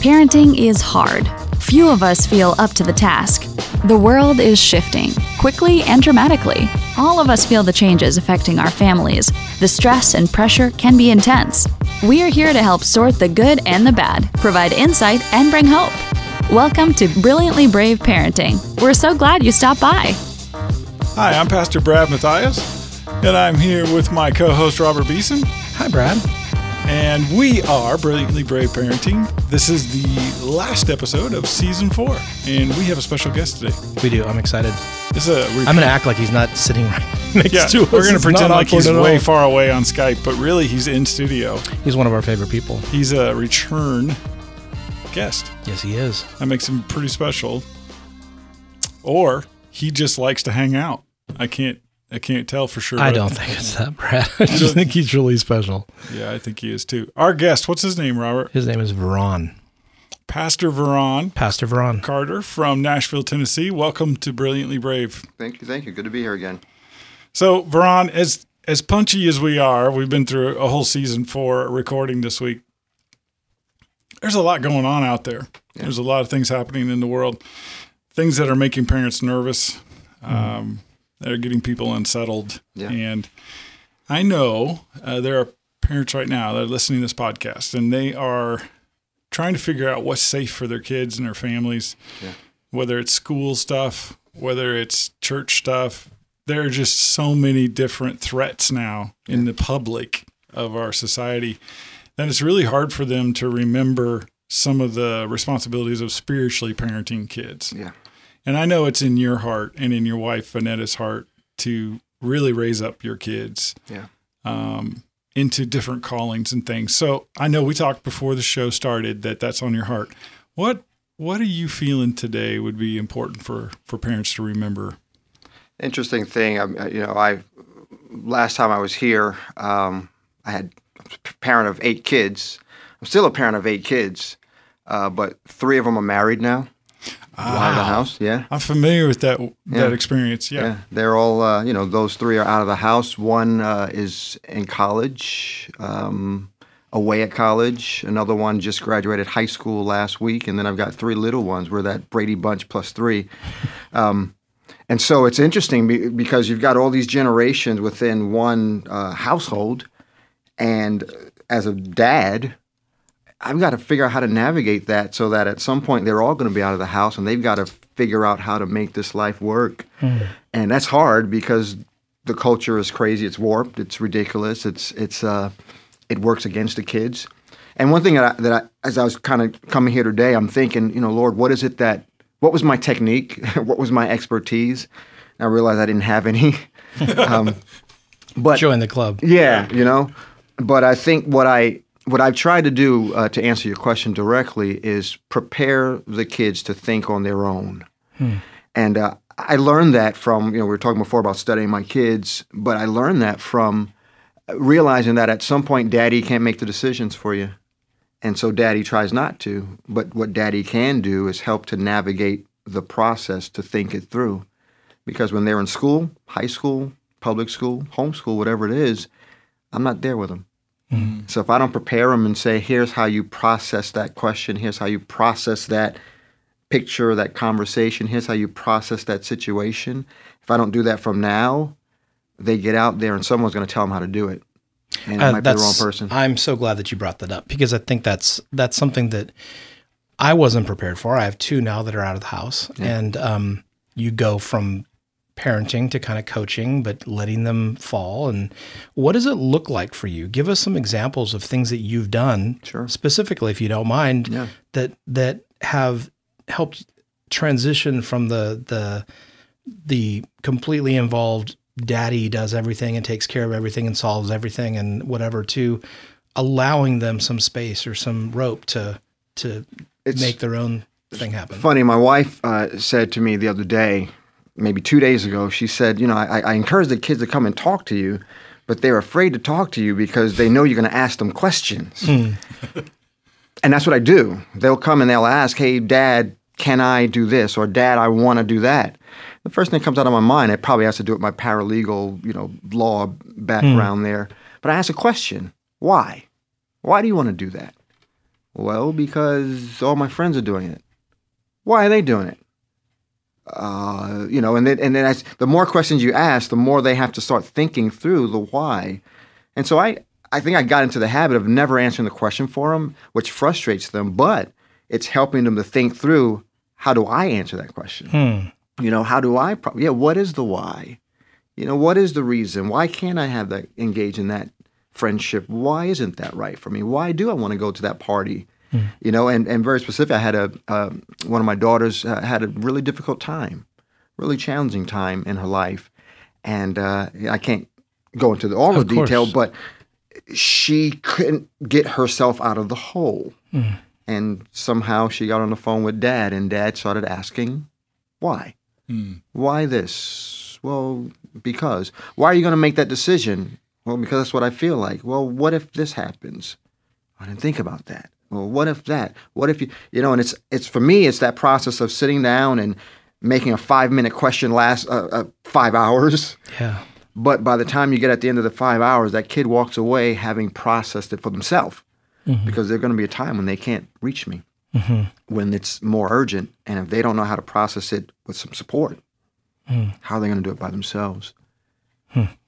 Parenting is hard. Few of us feel up to the task. The world is shifting, quickly and dramatically. All of us feel the changes affecting our families. The stress and pressure can be intense. We are here to help sort the good and the bad, provide insight, and bring hope. Welcome to Brilliantly Brave Parenting. We're so glad you stopped by. Hi, I'm Pastor Brad Matthias, and I'm here with my co host Robert Beeson. Hi, Brad. And we are Brilliantly Brave Parenting. This is the last episode of season four, and we have a special guest today. We do. I'm excited. This is a I'm going to act like he's not sitting right next yeah, to us. we're going to pretend like he's way far away on Skype, but really he's in studio. He's one of our favorite people. He's a return guest. Yes, he is. That makes him pretty special. Or he just likes to hang out. I can't. I can't tell for sure. I don't think it's that, Brad. I just think he's really special. Yeah, I think he is too. Our guest, what's his name, Robert? His name is Veron, Pastor Veron Pastor Veron. Carter from Nashville, Tennessee. Welcome to Brilliantly Brave. Thank you, thank you. Good to be here again. So, Veron, as as punchy as we are, we've been through a whole season for recording this week. There's a lot going on out there. There's a lot of things happening in the world, things that are making parents nervous, um, that are getting people unsettled. Yeah. And I know uh, there are parents right now that are listening to this podcast, and they are trying to figure out what's safe for their kids and their families, Yeah. whether it's school stuff, whether it's church stuff. There are just so many different threats now in the public of our society that it's really hard for them to remember some of the responsibilities of spiritually parenting kids. Yeah. And I know it's in your heart and in your wife Vanetta's heart to really raise up your kids Yeah. um, into different callings and things. So I know we talked before the show started that that's on your heart. What what are you feeling today would be important for for parents to remember? Interesting thing. um, uh, You know, I last time I was here, um, I had a parent of eight kids. I'm still a parent of eight kids, uh, but three of them are married now. Out of the house. Yeah. I'm familiar with that that experience. Yeah. Yeah, they're all uh, you know. Those three are out of the house. One uh, is in college, um, away at college. Another one just graduated high school last week, and then I've got three little ones. We're that Brady bunch plus three, um, and so it's interesting because you've got all these generations within one uh, household, and as a dad. I've got to figure out how to navigate that so that at some point they're all going to be out of the house and they've got to figure out how to make this life work. And that's hard because the culture is crazy, it's warped, it's ridiculous, it's it's uh it works against the kids. And one thing that I, that I, as I was kind of coming here today, I'm thinking, you know, Lord, what is it that what was my technique? what was my expertise? And I realized I didn't have any. um, but Join the club. yeah, you know. But I think what I what I've tried to do uh, to answer your question directly is prepare the kids to think on their own. And uh, I learned that from you know we were talking before about studying my kids, but I learned that from realizing that at some point daddy can't make the decisions for you. And so daddy tries not to, but what daddy can do is help to navigate the process to think it through. Because when they're in school, high school, public school, homeschool, whatever it is, I'm not there with them. So if I don't prepare them and say, here's how you process that question, here's how you process that picture, that conversation, here's how you process that situation, if I don't do that from now, they get out there and someone's going to tell them how to do it. And it Uh, might be the wrong person. I'm so glad that you brought that up because I think that's that's something that I wasn't prepared for. I have two now that are out of the house, and um, you go from parenting to kind of coaching, but letting them fall. And what does it look like for you? Give us some examples of things that you've done, Sure. specifically, if you don't mind, Yeah. that that have helped transition from the the the completely involved daddy does everything and takes care of everything and solves everything and whatever to allowing them some space or some rope to to It's- make their own thing happen. Funny, my wife uh, said to me the other day, maybe two days ago, she said, You know, I, I encourage the kids to come and talk to you, but they're afraid to talk to you because they know you're going to ask them questions. Hmm. and that's what I do. They'll come and they'll ask, Hey, dad, can I do this? Or dad, I want to do that. The first thing that comes out of my mind, it probably has to do with my paralegal, you know, law background hmm. there. But I ask a question Why? Why do you want to do that? Well, because all my friends are doing it. Why are they doing it? Uh, you know, and then and then as the more questions you ask, the more they have to start thinking through the why. And so I I think I got into the habit of never answering the question for them, which frustrates them, but it's helping them to think through how do I answer that question? You know, how do I pro- yeah, what is the why? You know, what is the reason? Why can't I have that engage in that friendship? Why isn't that right for me? Why do I want to go to that party? You know, and, and very specific, I had a uh, one of my daughters uh, had a really difficult time, really challenging time in her life, and uh, I can't go into the, all the Of course. detail, but she couldn't get herself out of the hole, and somehow she got on the phone with dad, and dad started asking, "Why? Why this? Well, because. Why are you going to make that decision? Well, because that's what I feel like. Well, what if this happens? I didn't think about that. Well, what if that? What if you, you know? And it's it's for me, it's that process of sitting down and making a five minute question last uh, uh, five hours. Yeah. But by the time you get at the end of the five hours, that kid walks away having processed it for themselves, because there's going to be a time when they can't reach me, when it's more urgent, and if they don't know how to process it with some support, how are they going to do it by themselves?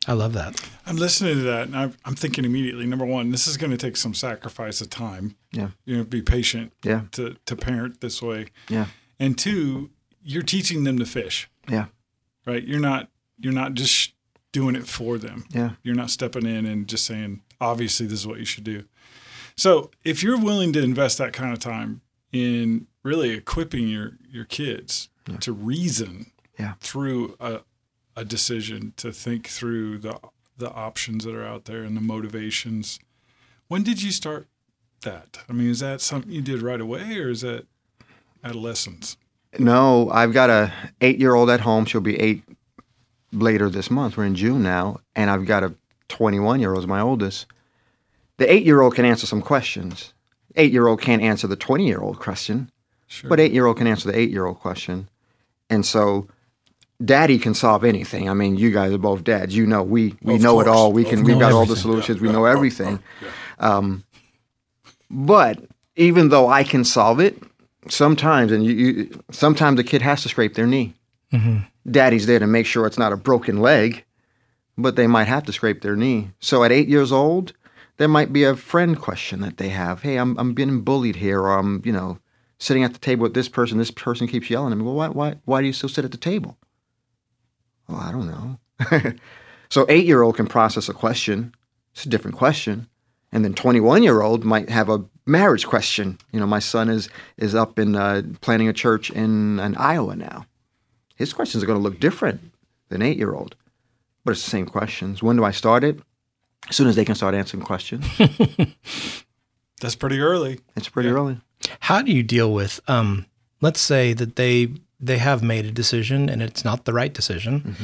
I love that. I'm listening to that, and I'm, I'm thinking immediately. Number one, this is going to take some sacrifice of time. Yeah. You know, be patient. Yeah. To to parent this way, Yeah, and two, you're teaching them to fish, yeah, right? You're not you're not just doing it for them. yeah, You're not stepping in and just saying, obviously, this is what you should do. So if you're willing to invest that kind of time in really equipping your your kids to reason Yeah. through a, a decision, to think through the the options that are out there and the motivations, when did you start that? I mean, is that something you did right away, or is that adolescence? No, I've got a eight year old at home. She'll be eight later this month. We're in June now, and I've got a 21 year old, my oldest. The eight year old can answer some questions. Eight year old can't answer the 20 year old question, Sure. but eight year old can answer the eight year old question. And so, daddy can solve anything. I mean, you guys are both dads. You know, we we Of know it all. We can. We've got all the everything. solutions. we know everything. Um, but even though I can solve it, sometimes and you, you sometimes the kid has to scrape their knee. Daddy's there to make sure it's not a broken leg, but they might have to scrape their knee. So at eight years old, there might be a friend question that they have. Hey, I'm I'm being bullied here, or I'm you know sitting at the table with this person. This person keeps yelling at me. Well, why why why do you still sit at the table? Well, I don't know. so eight year old can process a question. It's a different question. And then 21 year old might have a marriage question. You know, my son is is up in uh, planning a church in, in Iowa now. His questions are going to look different than eight year old, but it's the same questions. When do I start it? As soon as they can start answering questions. That's pretty early. It's pretty early. How do you deal with um let's say that they they have made a decision and it's not the right decision,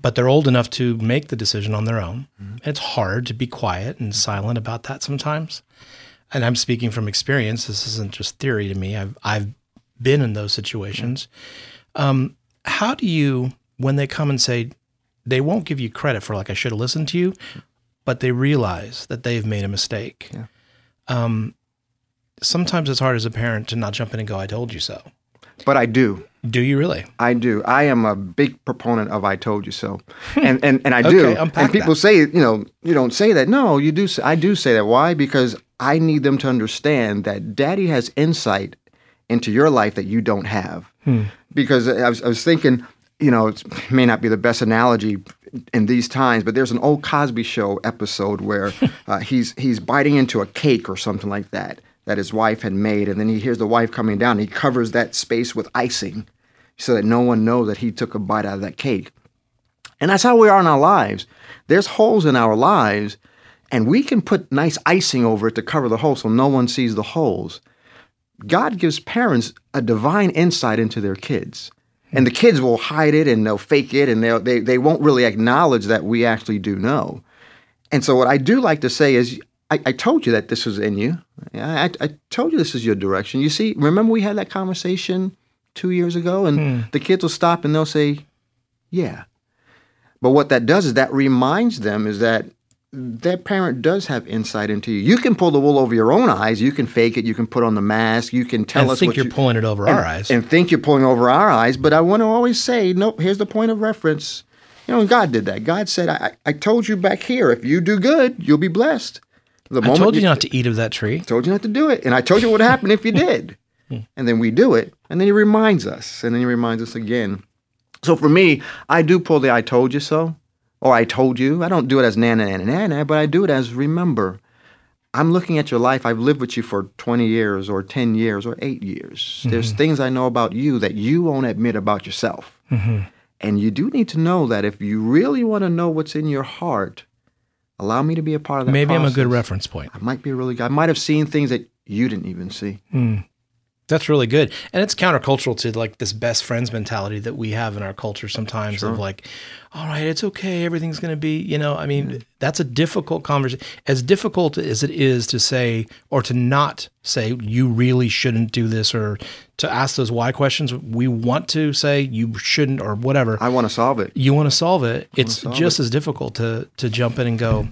but they're old enough to make the decision on their own. It's hard to be quiet and silent about that sometimes. And I'm speaking from experience. This isn't just theory to me. I've I've been in those situations. Um, how do you when they come and say they won't give you credit for like I should have listened to you, but they realize that they've made a mistake. Yeah. Um, sometimes it's hard as a parent to not jump in and go, "I told you so." But I do. Do you really? I do. I am a big proponent of "I told you so," and and, and I do. Okay, and people that. say, you know, you don't say that. No, you do. Say, I do say that. Why? Because I need them to understand that Daddy has insight into your life that you don't have. Because I was, I was thinking, you know, it may not be the best analogy in these times, but there's an old Cosby Show episode where uh, he's he's biting into a cake or something like that that his wife had made, and then he hears the wife coming down. He covers that space with icing so that no one knows that he took a bite out of that cake. And that's how we are in our lives. There's holes in our lives, and we can put nice icing over it to cover the hole so no one sees the holes. God gives parents a divine insight into their kids. And the kids will hide it and they'll fake it and they, they won't really acknowledge that we actually do know. And so, what I do like to say is, I, I told you that this was in you. I, I, told you this is your direction. You see, remember we had that conversation two years ago, and hmm. the kids will stop and they'll say, Yeah. But what that does is that reminds them is that that parent does have insight into you. You can pull the wool over your own eyes. You can fake it. You can put on the mask. You can tell and us think you're you, pulling it over and, our eyes. and think you're pulling over our eyes. But I want to always say, nope. Here's the point of reference. You know, and God did that. God said, I, I told you back here, if you do good, you'll be blessed. The I told you not to eat of that tree. told you not to do it, and I told you what would happen if you did. and then we do it, and then He reminds us, and then He reminds us again. So for me, I do pull the "I told you so." or I told you. I don't do it as nana, nana, nana, but I do it as remember. I'm looking at your life. I've lived with you for 20 years or 10 years or 8 years. Mm-hmm. There's things I know about you that you won't admit about yourself. Mm-hmm. And you do need to know that if you really want to know what's in your heart, allow me to be a part of that. Maybe process. I'm a good reference point. I might be a really good. I might have seen things that you didn't even see. Mm. That's really good. And it's countercultural to like this best friends mentality that we have in our culture sometimes sure. of like, all right, it's okay, everything's going to be, you know, I mean, mm. that's a difficult conversation. As difficult as it is to say or to not say you really shouldn't do this or to ask those why questions, we want to say you shouldn't or whatever. I want to solve it. You want to solve it. It's solve just it. as difficult to to jump in and go,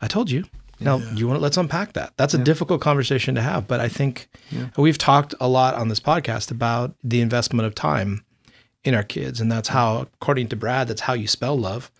I told you. Now, yeah. you want to let's unpack that. That's a yeah. difficult conversation to have, but I think yeah. we've talked a lot on this podcast about the investment of time in our kids, and that's how, according to Brad, that's how you spell love.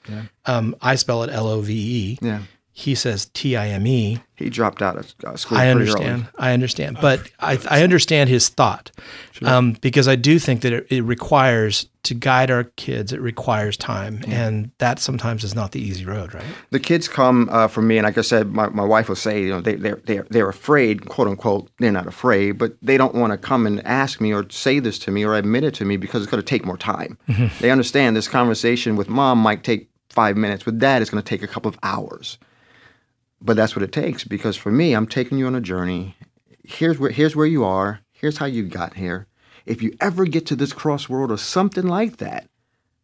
Um, I spell it L O V E. Yeah. He says T I M E. He dropped out of uh, school. I understand. I understand, but I, I understand his thought sure. um, because I do think that it, it, requires to guide our kids. It requires time, yeah. and that sometimes is not the easy road, right? The kids come uh, from me, and like I said, my, my wife will say, you know, they they're they're they're afraid, quote unquote. They're not afraid, but they don't want to come and ask me or say this to me or admit it to me because it's going to take more time. Mm-hmm. They understand this conversation with mom might take five minutes. With dad, it's going to take a couple of hours but that's what it takes because for me, I'm taking you on a journey. Here's where here's where you are. Here's how you got here. If you ever get to this crossroad or something like that,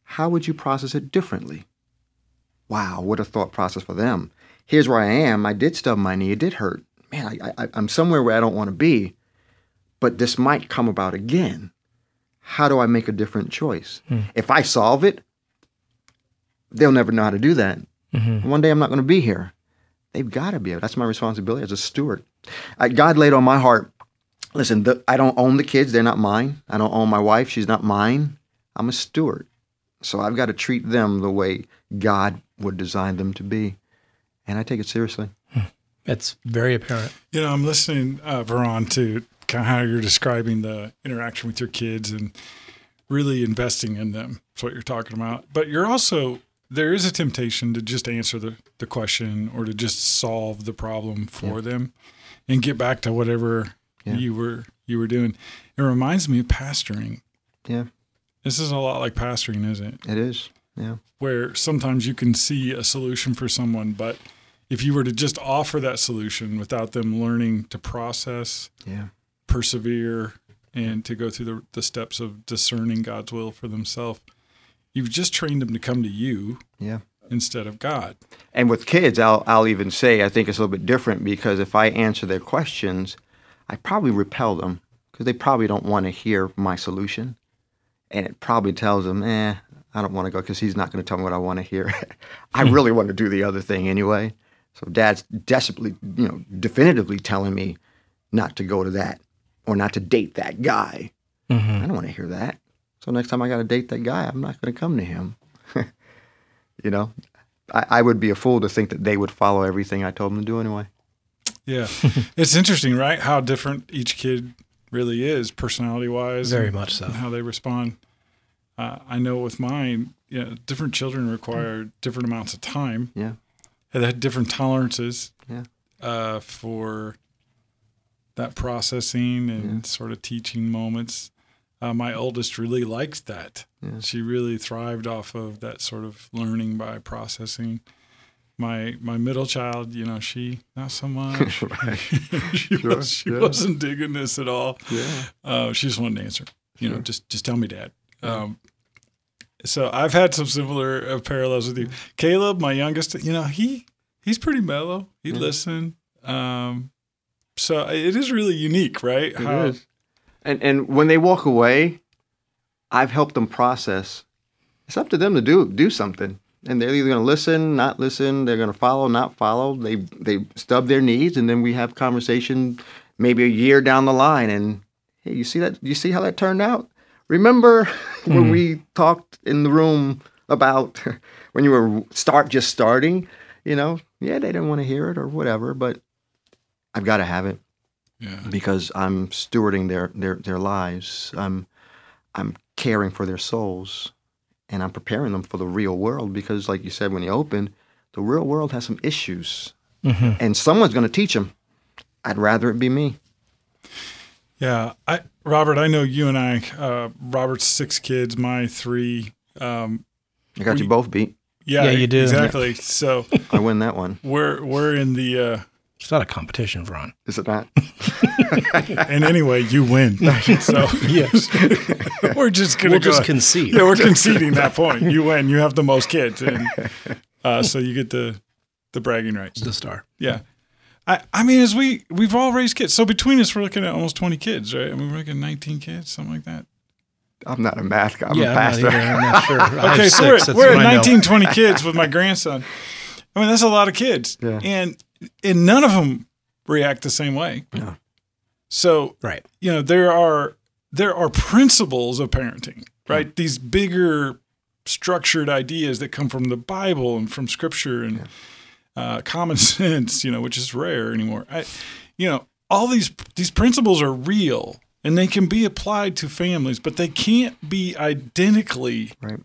how would you process it differently? Wow, what a thought process for them. Here's where I am. I did stub my knee. It did hurt. Man, I, I, I'm somewhere where I don't want to be, but this might come about again. How do I make a different choice? Hmm. If I solve it, they'll never know how to do that. Mm-hmm. One day I'm not going to be here. They've got to be able. That's my responsibility as a steward. I, God laid on my heart. Listen, the, I don't own the kids; they're not mine. I don't own my wife; she's not mine. I'm a steward, so I've got to treat them the way God would design them to be, and I take it seriously. It's very apparent. You know, I'm listening, uh, Veron, to kind of how you're describing the interaction with your kids and really investing in them. That's what you're talking about. But you're also there is a temptation to just answer the, the question or to just solve the problem for yeah. them and get back to whatever yeah. you were you were doing. It reminds me of pastoring. Yeah. This is a lot like pastoring, isn't it? It is. Yeah. Where sometimes you can see a solution for someone, but if you were to just offer that solution without them learning to process, yeah, persevere, and to go through the, the steps of discerning God's will for themselves, You've just trained them to come to you. Yeah. Instead of God. And with kids, I'll I'll even say I think it's a little bit different because if I answer their questions, I probably repel them because they probably don't want to hear my solution, and it probably tells them, eh, I don't want to go because he's not going to tell me what I want to hear. I hmm. really want to do the other thing anyway. So dad's desperately, you know, definitively telling me not to go to that or not to date that guy. Mm-hmm. I don't want to hear that. So next time I got to date that guy, I'm not going to come to him. you know, I, I, would be a fool to think that they would follow everything I told them to do anyway. Yeah, it's interesting, right? How different each kid really is, personality wise. Very much so. how they respond. Uh, I know with mine, you know, different children require different amounts of time. Yeah. They had different tolerances. Yeah. Uh, for that processing and yeah. sort of teaching moments uh, my oldest really liked that. Yeah. She really thrived off of that sort of learning by processing. My my middle child, you know, she not so much. she sure, was, she yeah. wasn't digging this at all. Yeah, uh, she just wanted an answer. You sure. know, just just tell me, Dad. Um, so I've had some similar uh, parallels with you, Caleb, my youngest. You know, he he's pretty mellow. He yeah. listen. Um, so it is really unique, right? It How, is. And and when they walk away, I've helped them process. It's up to them to do do something. and they're either going to listen, not listen. They're going to follow, not follow. They they stub their knees, and then we have conversation maybe a year down the line. And hey, you see that? You see how that turned out? Remember when hmm. we talked in the room about when you were start just starting? You know, yeah, they didn't want to hear it or whatever, but I've got to have it Yeah. because I'm stewarding their their their lives. I'm I'm caring for their souls, and I'm preparing them for the real world. Because, like you said when you opened, the real world has some issues, and someone's going to teach them. I'd rather it be me. Yeah, I Robert, I know you and I. Uh, Robert's six kids, my three. Um, I got you both beat. yeah, Yeah, you do. exactly. So I win that one. we're we're in the uh, It's not a competition, Ron. Is it not? and anyway, you win. So Yes. we're just gonna We'll go just concede. Yeah, we're conceding that point. You win. You have the most kids, and uh, so you get the the bragging rights. the star. Yeah. I, I mean, as we we've all raised kids, so between us, we're looking at almost twenty kids, right? I mean, we're looking at nineteen kids, something like that. I'm not a math guy. I'm yeah, a pastor. I'm not. I'm not sure. I Okay, have so six, we're, we're at I 19, 20 kids with my grandson. I mean, that's a lot of kids, Yeah. and and none of them react the same way. Yeah. So Right. you know there are there are principles of parenting, right? These bigger structured ideas that come from the Bible and from Scripture and uh, common sense, you know, which is rare anymore. I, you know, all these these principles are real and they can be applied to families, but they can't be identically. Right.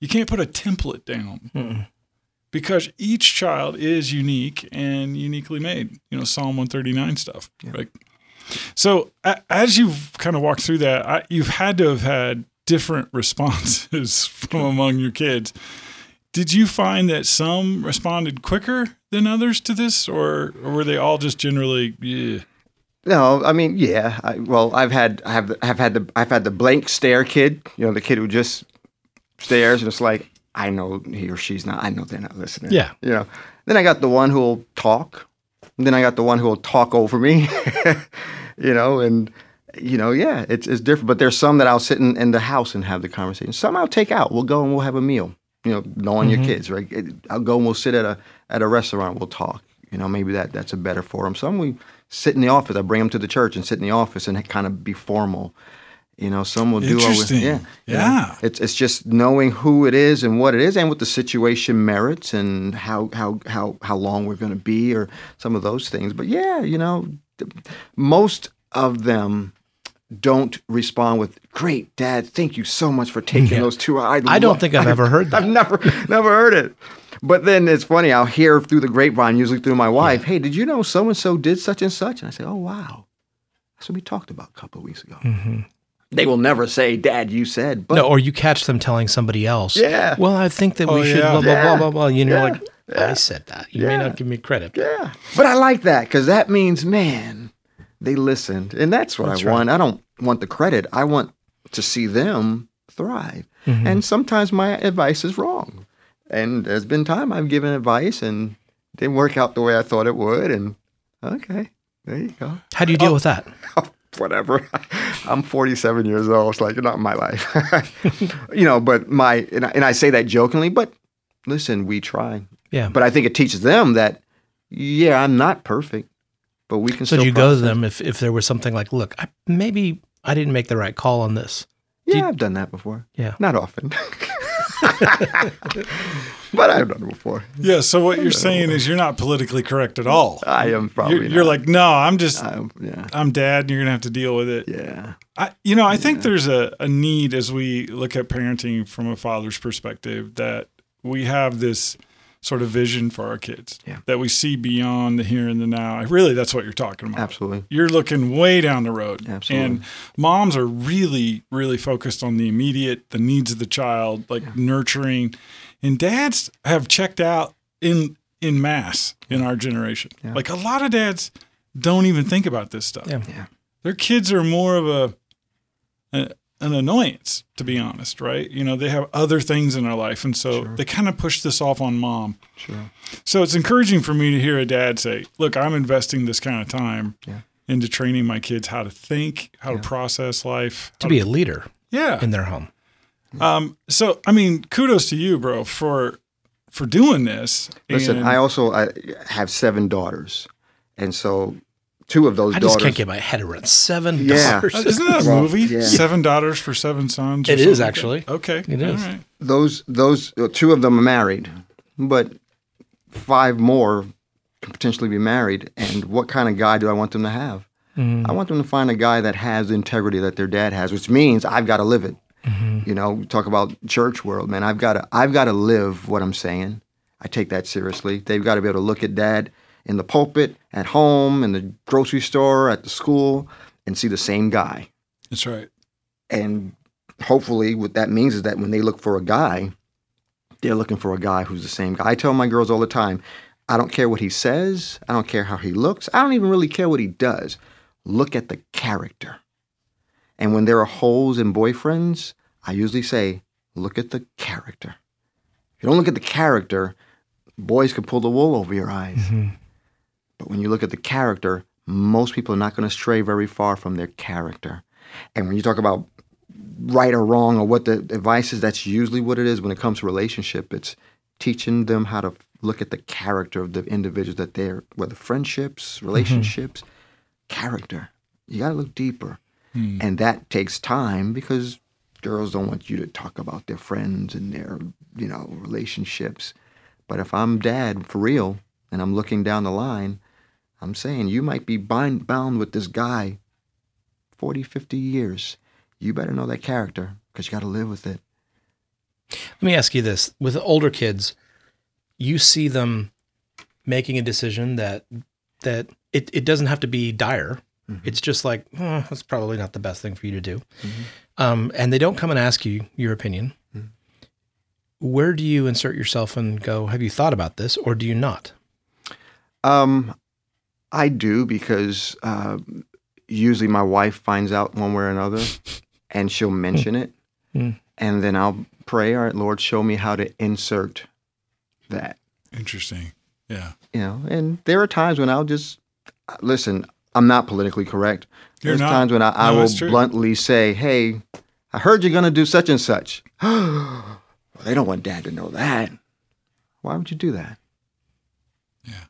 You can't put a template down because each child is unique and uniquely made. You know, Psalm one thirty nine stuff, right? So a- as you've kind of walked through that, I, you've had to have had different responses from among your kids. Did you find that some responded quicker than others to this, or, or were they all just generally, yeah, No, I mean, yeah. I, well, I've had, I have, I've had the, I've had the blank stare kid. You know, the kid who just stares and it's like, I know he or she's not. I know they're not listening. Yeah. You know. Then I got the one who'll talk. Then I got the one who'll talk over me. you know, and you know, yeah, it's it's different. But there's some that I'll sit in, in the house and have the conversation. Some I'll take out. We'll go and we'll have a meal. You know, knowing your mm-hmm. kids, right? I'll go and we'll sit at a at a restaurant. We'll talk. You know, maybe that that's a better forum. Some we sit in the office. I bring them to the church and sit in the office and kind of be formal. You know, some will do. always- Interesting. yeah. Yeah. It's it's just knowing who it is and what it is, and what the situation merits, and how how how how long we're going to be, or some of those things. But yeah, you know, most of them don't respond with "Great, Dad, thank you so much for taking those two." I, I don't love- think I've ever heard that. I've never never heard it. But then it's funny. I'll hear through the grapevine, usually through my wife. Hey, did you know so and so did such and such? And I say, Oh wow, that's what we talked about a couple of weeks ago. Mm-hmm. They will never say, Dad, you said. But no, or you catch them telling somebody else. Yeah. Well, I think that Oh, we should yeah. blah blah Yeah. blah blah blah. You know, Yeah. like I said that. You may not give me credit. Yeah. But I like that because that means, man, they listened. And that's what That's I right. want. I don't want the credit. I want to see them thrive. Mm-hmm. And sometimes my advice is wrong. And there's been time I've given advice and didn't work out the way I thought it would. And okay, there you go. How do you deal oh. with that? Oh, Whatever. I'm 47 years old. It's like, you're not my life. you know, but my, and I, and I say that jokingly, but listen, we try. Yeah. But I think it teaches them that, yeah, I'm not perfect, but we can so you go to them if if there was something like, look, I, maybe I didn't make the right call on this. Yeah, I've done that before. Yeah. Not often. but I've done it before. yeah. So what you're saying is you're not politically correct at all. I am probably You're, you're like, no, I'm just, I'm, yeah. I'm dad, and you're gonna have to deal with it. Yeah. I, you know, I think there's a, a need as we look at parenting from a father's perspective that we have this sort of vision for our kids Yeah. that we see beyond the here and the now. Really, that's what you're talking about. Absolutely. You're looking way down the road. Absolutely. And moms are really, really focused on the immediate, the needs of the child, like nurturing. And dads have checked out in in mass in our generation. Like a lot of dads don't even think about this stuff. Yeah. Yeah. Their kids are more of a, a an annoyance, to be honest, right? You know, they have other things in their life, and so they kind of push this off on mom. Sure. So it's encouraging for me to hear a dad say, "Look, I'm investing this kind of time Yeah. into training my kids how to think, how to process life, To how be a leader yeah." in their home. Um, so I mean, kudos to you, bro, for for doing this. Listen, And- I also I have seven daughters, and so two of those I just can't get my head around seven Yeah. dollars. Uh, Isn't that a Well, movie? yeah. Seven daughters for seven sons. or It is, actually. Okay, It is. All right. those those uh, two of them are married, but five more can potentially be married. And what kind of guy do I want them to have? I want them to find a guy that has the integrity that their dad has, which means I've got to live it. You know, talk about church world, man. I've got to I've got to live what I'm saying. I take that seriously. They've got to be able to look at dad in the pulpit, at home, in the grocery store, at the school, and see the same guy. That's right. and hopefully what that means is that when they look for a guy they're looking for a guy who's the same guy. I tell my girls all the time i don't care what he says. I don't care how he looks. I don't even really care what he does. Look at the character. And when there are holes in boyfriends i usually say look at the character. If you don't look at the character boys can pull the wool over your eyes mm-hmm. But when you look at the character most people are not going to stray very far from their character and when you talk about right or wrong or what the advice is, that's usually what it is when it comes to relationship. It's teaching them how to look at the character of the individuals that they're, whether friendships, mm-hmm. relationships, character. You got to look deeper. Hmm. And that takes time because girls don't want you to talk about their friends and their, you know, relationships. But if I'm dad for real and I'm looking down the line, I'm saying you might be bind, bound with this guy 40, 50 years. You better know that character because you got to live with it. Let me ask you this: with older kids, you see them making a decision that that it, it doesn't have to be dire. It's just like "Oh, that's probably not the best thing for you to do, um, and they don't come and ask you your opinion. Where do you insert yourself and go? Have you thought about this, or do you not? Um, I do because uh, usually my wife finds out one way or another, and she'll mention it, Mm. and then I'll pray, "All right, Lord, show me how to insert that." Interesting. Yeah. You know, and there are times when I'll just listen. I'm not politically correct. You're There's not. times when I, I No, will bluntly say, "Hey, I heard you're gonna do such and such." well, they don't want Dad to know that. Why would you do that? Yeah.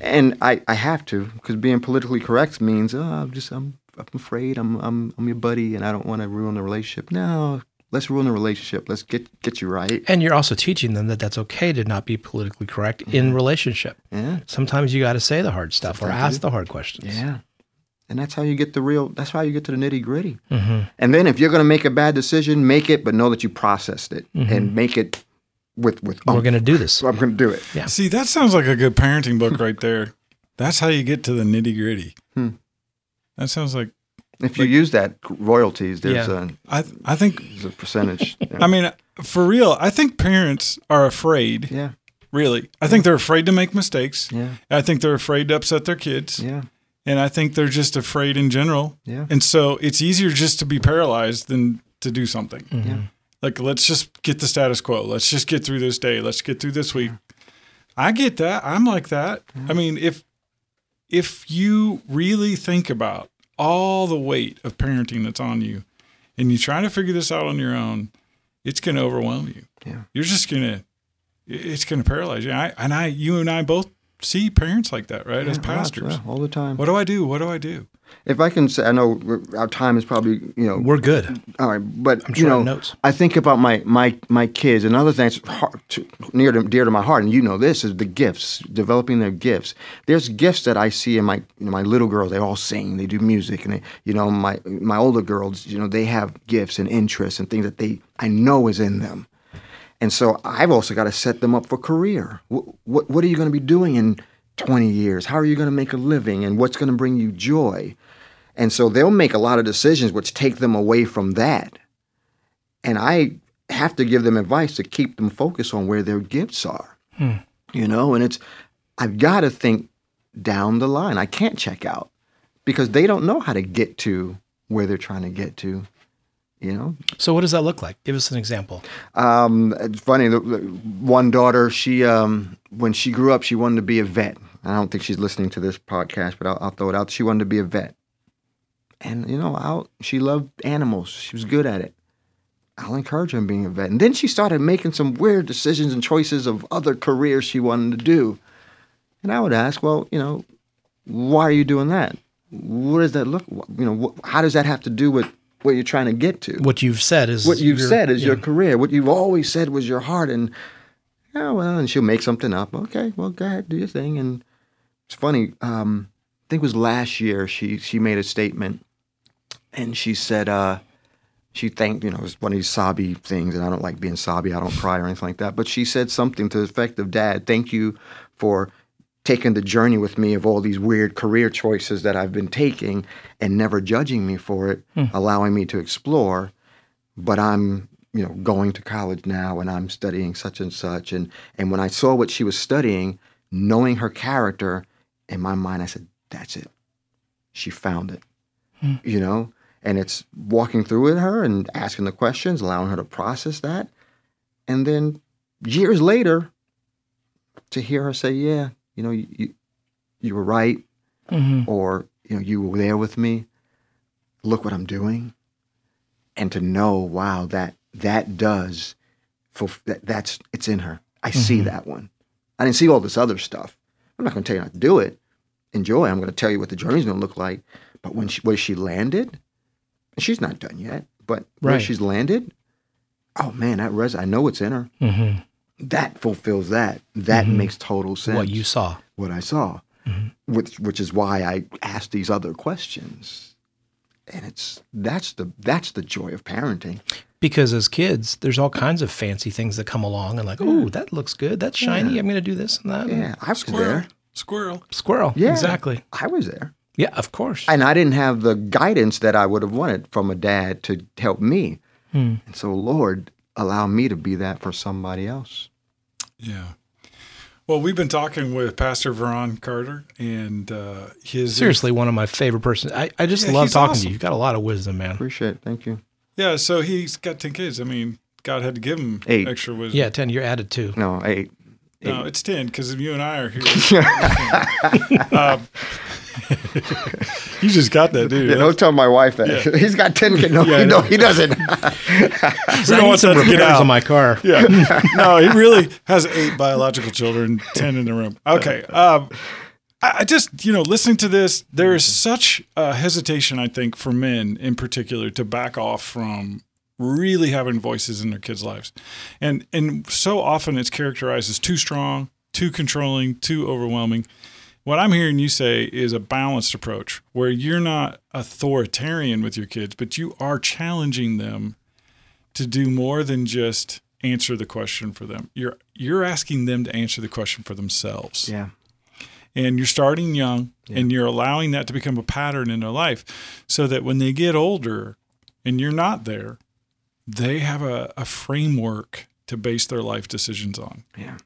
And I, I have to because being politically correct means oh, I'm just I'm I'm afraid I'm I'm I'm your buddy and I don't want to ruin the relationship. No, let's ruin the relationship. Let's get get you right. And you're also teaching them that that's okay to not be politically correct in relationship. Yeah, Sometimes you got to say the hard stuff or Sometimes you ask the hard questions. yeah, and that's how you get the real. That's how you get to the nitty gritty. Mm-hmm. And then if you're gonna make a bad decision, make it, but know that you processed it and make it with with. We're going to do this. I'm gonna do it. Yeah. See, that sounds like a good parenting book right there. That's how you get to the nitty gritty. Hmm. That sounds like If you use that royalties, there's Yeah. a I. I think. there's a percentage. I mean, for real, I think parents are afraid. yeah, Really, I think they're afraid to make mistakes. yeah, I think they're afraid to upset their kids, yeah, and I think they're just afraid in general. yeah. And so it's easier just to be paralyzed than to do something. Mm-hmm. Like, let's just get the status quo. Let's just get through this day. Let's get through this week. I get that. I'm like that. Mm-hmm. I mean, if if you really think about all the weight of parenting that's on you and you try to figure this out on your own, it's going to overwhelm you. Yeah. You're just going to it's going to paralyze you. I, and I you and I both see parents like that, right? As pastors. yeah, all the time. What do I do? What do I do? If I can say, I know our time is probably you know We're good. all right, but I'm you know, notes. I think about my my my kids. Another thing that's hard to, near to dear to my heart, and you know this is the gifts, developing their gifts. There's gifts that I see in my you know, my little girls. They all sing, they do music, and they, you know my my older girls, you know, they have gifts and interests and things that they I know is in them. And so I've also got to set them up for career. What what, what are you going to be doing in 20 years? How are you going to make a living? And what's going to bring you joy? And so they'll make a lot of decisions which take them away from that. And I have to give them advice to keep them focused on where their gifts are. Hmm. You know, and it's I've got to think down the line. I can't check out because they don't know how to get to where they're trying to get to. You know, So what does that look like? Give us an example. um, it's funny. The, the one daughter, she um, when she grew up, she wanted to be a vet. I don't think she's listening to this podcast, but I'll, I'll throw it out. She wanted to be a vet, and you know, I'll, she loved animals. She was good at it. I'll encourage her in being a vet. And then she started making some weird decisions and choices of other careers she wanted to do. And I would ask, well, you know, why are you doing that? What does that look? You know, what, how does that have to do with what you're trying to get to? What you've said is what you've your- said is your career. What you've always said was your heart. And oh well, and she'll make something up. Okay, well, go ahead, do your thing. And it's funny. Um, I think it was last year. She she made a statement, and she said, uh, she thanked you know it was one of these sobby things, and I don't like being sobby. I don't cry or anything like that. But she said something to the effect of, "Dad, thank you for." Taking the journey with me of all these weird career choices that I've been taking and never judging me for it, hmm. allowing me to explore. But I'm you know going to college now and I'm studying such and such. And and when I saw what she was studying, knowing her character, in my mind I said, that's it. She found it. Hmm. You know, and it's walking through with her and asking the questions, allowing her to process that, and then years later, to hear her say, "Yeah, you know, you you, were right," Mhm. or you know, you were there with me. Look what I'm doing. And to know wow that that does for that, that's it's in her. I see that one. I didn't see all this other stuff. I'm not going to tell you not to do it. Enjoy. I'm going to tell you what the journey's going to look like. But when she where she landed she's not done yet but where Right. she's landed oh man that res i know it's in her. Mhm. That fulfills that that makes total sense what you saw. what I saw, which which is why I asked these other questions. And it's that's the that's the joy of parenting. Because as kids, there's all kinds of fancy things that come along and like, oh, that looks good. That's shiny. I'm going to do this and that. Yeah, I was Squirrel. there. Squirrel. Squirrel. Yeah, Exactly. I was there, Yeah, of course. and I didn't have the guidance that I would have wanted from a dad to help me. Hmm. And so, Lord, allow me to be that for somebody else. Yeah. Well, we've been talking with Pastor Veron Carter and uh, his Seriously, one of my favorite persons. I, I just Yeah, love talking awesome. to you. You've got a lot of wisdom, man. Appreciate it. Thank you. Yeah, so he's got ten kids. I mean, God had to give him Eight. extra wisdom. Yeah, 10, you're added too. No, eight. No, it's ten because you and I are here. um, you just got that, dude. Yeah, don't tell my wife that. Yeah. He's got ten kids. No, Yeah, no, he doesn't. we don't want some that to get out. on my car. Yeah. no, he really has eight biological children, 10 in the room. Okay. Um, I I just, you know, listening to this, there is such a hesitation, I think, for men in particular to back off from really having voices in their kids' lives. And and so often it's characterized as too strong, too controlling, too overwhelming. What I'm hearing you say is a balanced approach where you're not authoritarian with your kids, but you are challenging them to do more than just answer the question for them. You're you're asking them to answer the question for themselves. yeah. And you're starting young and you're allowing that to become a pattern in their life so that when they get older and you're not there, they have a, a framework to base their life decisions on. Yeah.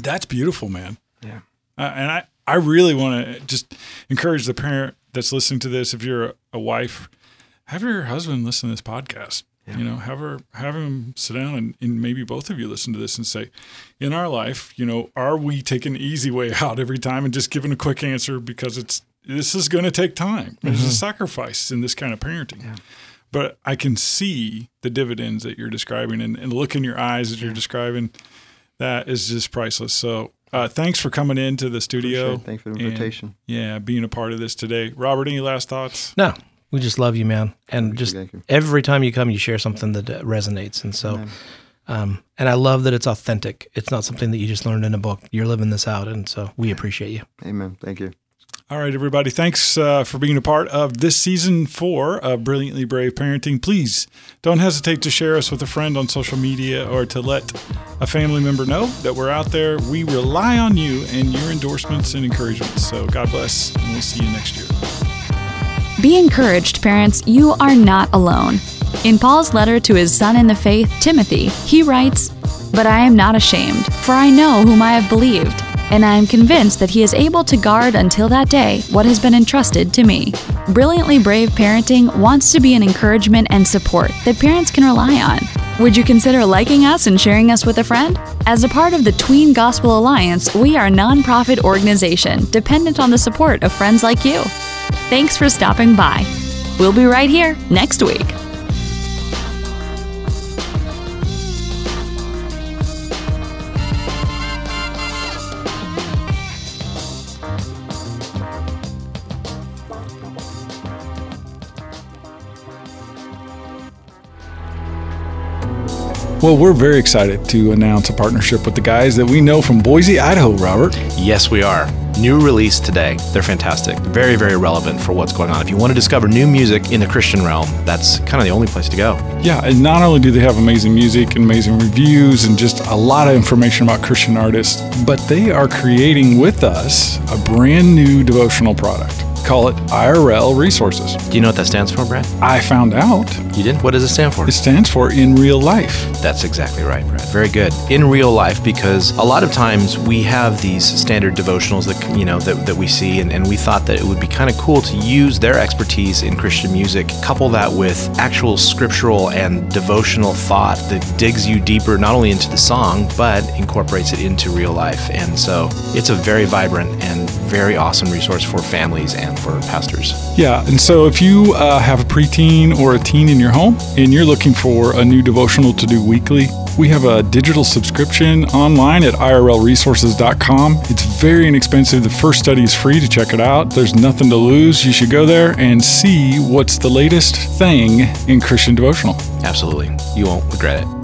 That's beautiful, man. Yeah. Uh, and I, I really want to just encourage the parent that's listening to this. If you're a, a wife, have your husband listen to this podcast. You know, have her have him sit down and, and maybe both of you listen to this and say, in our life, you know, are we taking the easy way out every time and just giving a quick answer because it's this is going to take time. There's a mm-hmm. sacrifice in this kind of parenting. But I can see the dividends that you're describing and, and look in your eyes as you're describing. That is just priceless. So uh, thanks for coming into the studio. Appreciate it. Thanks for the and, invitation. yeah, being a part of this today. Robert, any last thoughts? No, we just love you, man. And you, just thank you. every time you come, you share something that uh, resonates. And so, um, and I love that it's authentic. It's not something that you just learned in a book. You're living this out. And so we appreciate you. Amen. Thank you. All right, everybody. Thanks uh, for being a part of this season four of Brilliantly Brave Parenting. Please don't hesitate to share us with a friend on social media or to let a family member know that we're out there. We rely on you and your endorsements and encouragement. So God bless, and we'll see you next year. Be encouraged, parents, you are not alone. In Paul's letter to his son in the faith, Timothy, he writes, But I am not ashamed, for I know whom I have believed, and I am convinced that he is able to guard until that day what has been entrusted to me. Brilliantly Brave Parenting wants to be an encouragement and support that parents can rely on. Would you consider liking us and sharing us with a friend? As a part of the Tween Gospel Alliance, we are a nonprofit organization dependent on the support of friends like you. Thanks for stopping by. We'll be right here next week. Well, we're very excited to announce a partnership with the guys that we know from Boise, Idaho, Robert. Yes, we are. New release today. They're fantastic. Very, very relevant for what's going on. If you want to discover new music in the Christian realm, that's kind of the only place to go. Yeah, and not only do they have amazing music and amazing reviews and just a lot of information about Christian artists, but they are creating with us a brand new devotional product. Call it IRL Resources. Do you know what that stands for, Brad? I found out You didn't? What does it stand for? it stands for in real life. That's exactly right, Brad. Very good. In real life, because a lot of times we have these standard devotionals that you know that, that we see, and, and we thought that it would be kind of cool to use their expertise in Christian music, couple that with actual scriptural and devotional thought that digs you deeper not only into the song but incorporates it into real life. And so it's a very vibrant and very awesome resource for families and for pastors. Yeah, and so if you uh, have a preteen or a teen in your home and you're looking for a new devotional to do weekly, we have a digital subscription online at irlresources.com. It's very inexpensive. The first study is free to check it out. There's nothing to lose. You should go there and see what's the latest thing in Christian devotional. Absolutely. You won't regret it.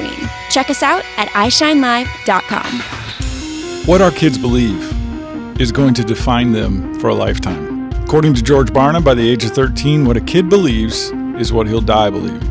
Check us out at ishinelive.com. What our kids believe is going to define them for a lifetime. According to George Barna, by the age of 13, what a kid believes is what he'll die believing.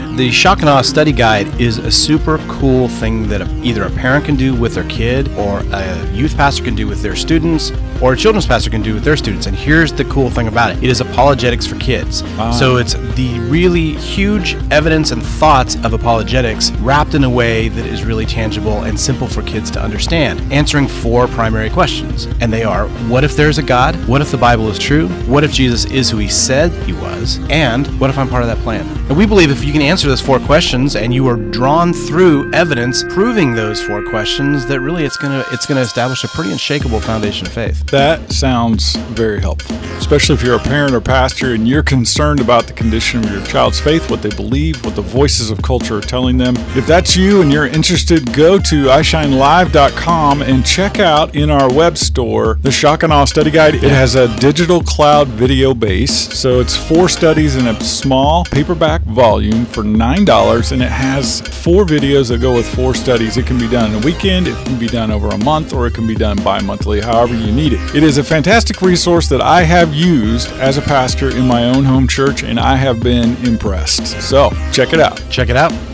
The Shock and Awe Study Guide is a super cool thing that either a parent can do with their kid, or a youth pastor can do with their students, or a children's pastor can do with their students. And here's the cool thing about it it is apologetics for kids. So it's the really huge evidence and thoughts of apologetics wrapped in a way that is really tangible and simple for kids to understand, answering four primary questions. And they are what if there's a God? What if the Bible is true? What if Jesus is who he said he was? And what if I'm part of that plan? And we believe if you can answer those four questions and you are drawn through evidence proving those four questions, that really it's gonna it's gonna establish a pretty unshakable foundation of faith. That sounds very helpful, especially if you're a parent or pastor and you're concerned about the condition of your child's faith, what they believe, what the voices of culture are telling them. If that's you and you're interested, go to ishinelive.com and check out in our web store the Shock and Awe Study Guide. It has a digital cloud video base, so it's four studies in a small paperback volume for $9, and it has four videos that go with four studies. It can be done in a weekend, it can be done over a month, or it can be done bi monthly, however you need it. It is a fantastic resource that I have used as a pastor in my own home church, and I have been impressed. So check it out. Check it out.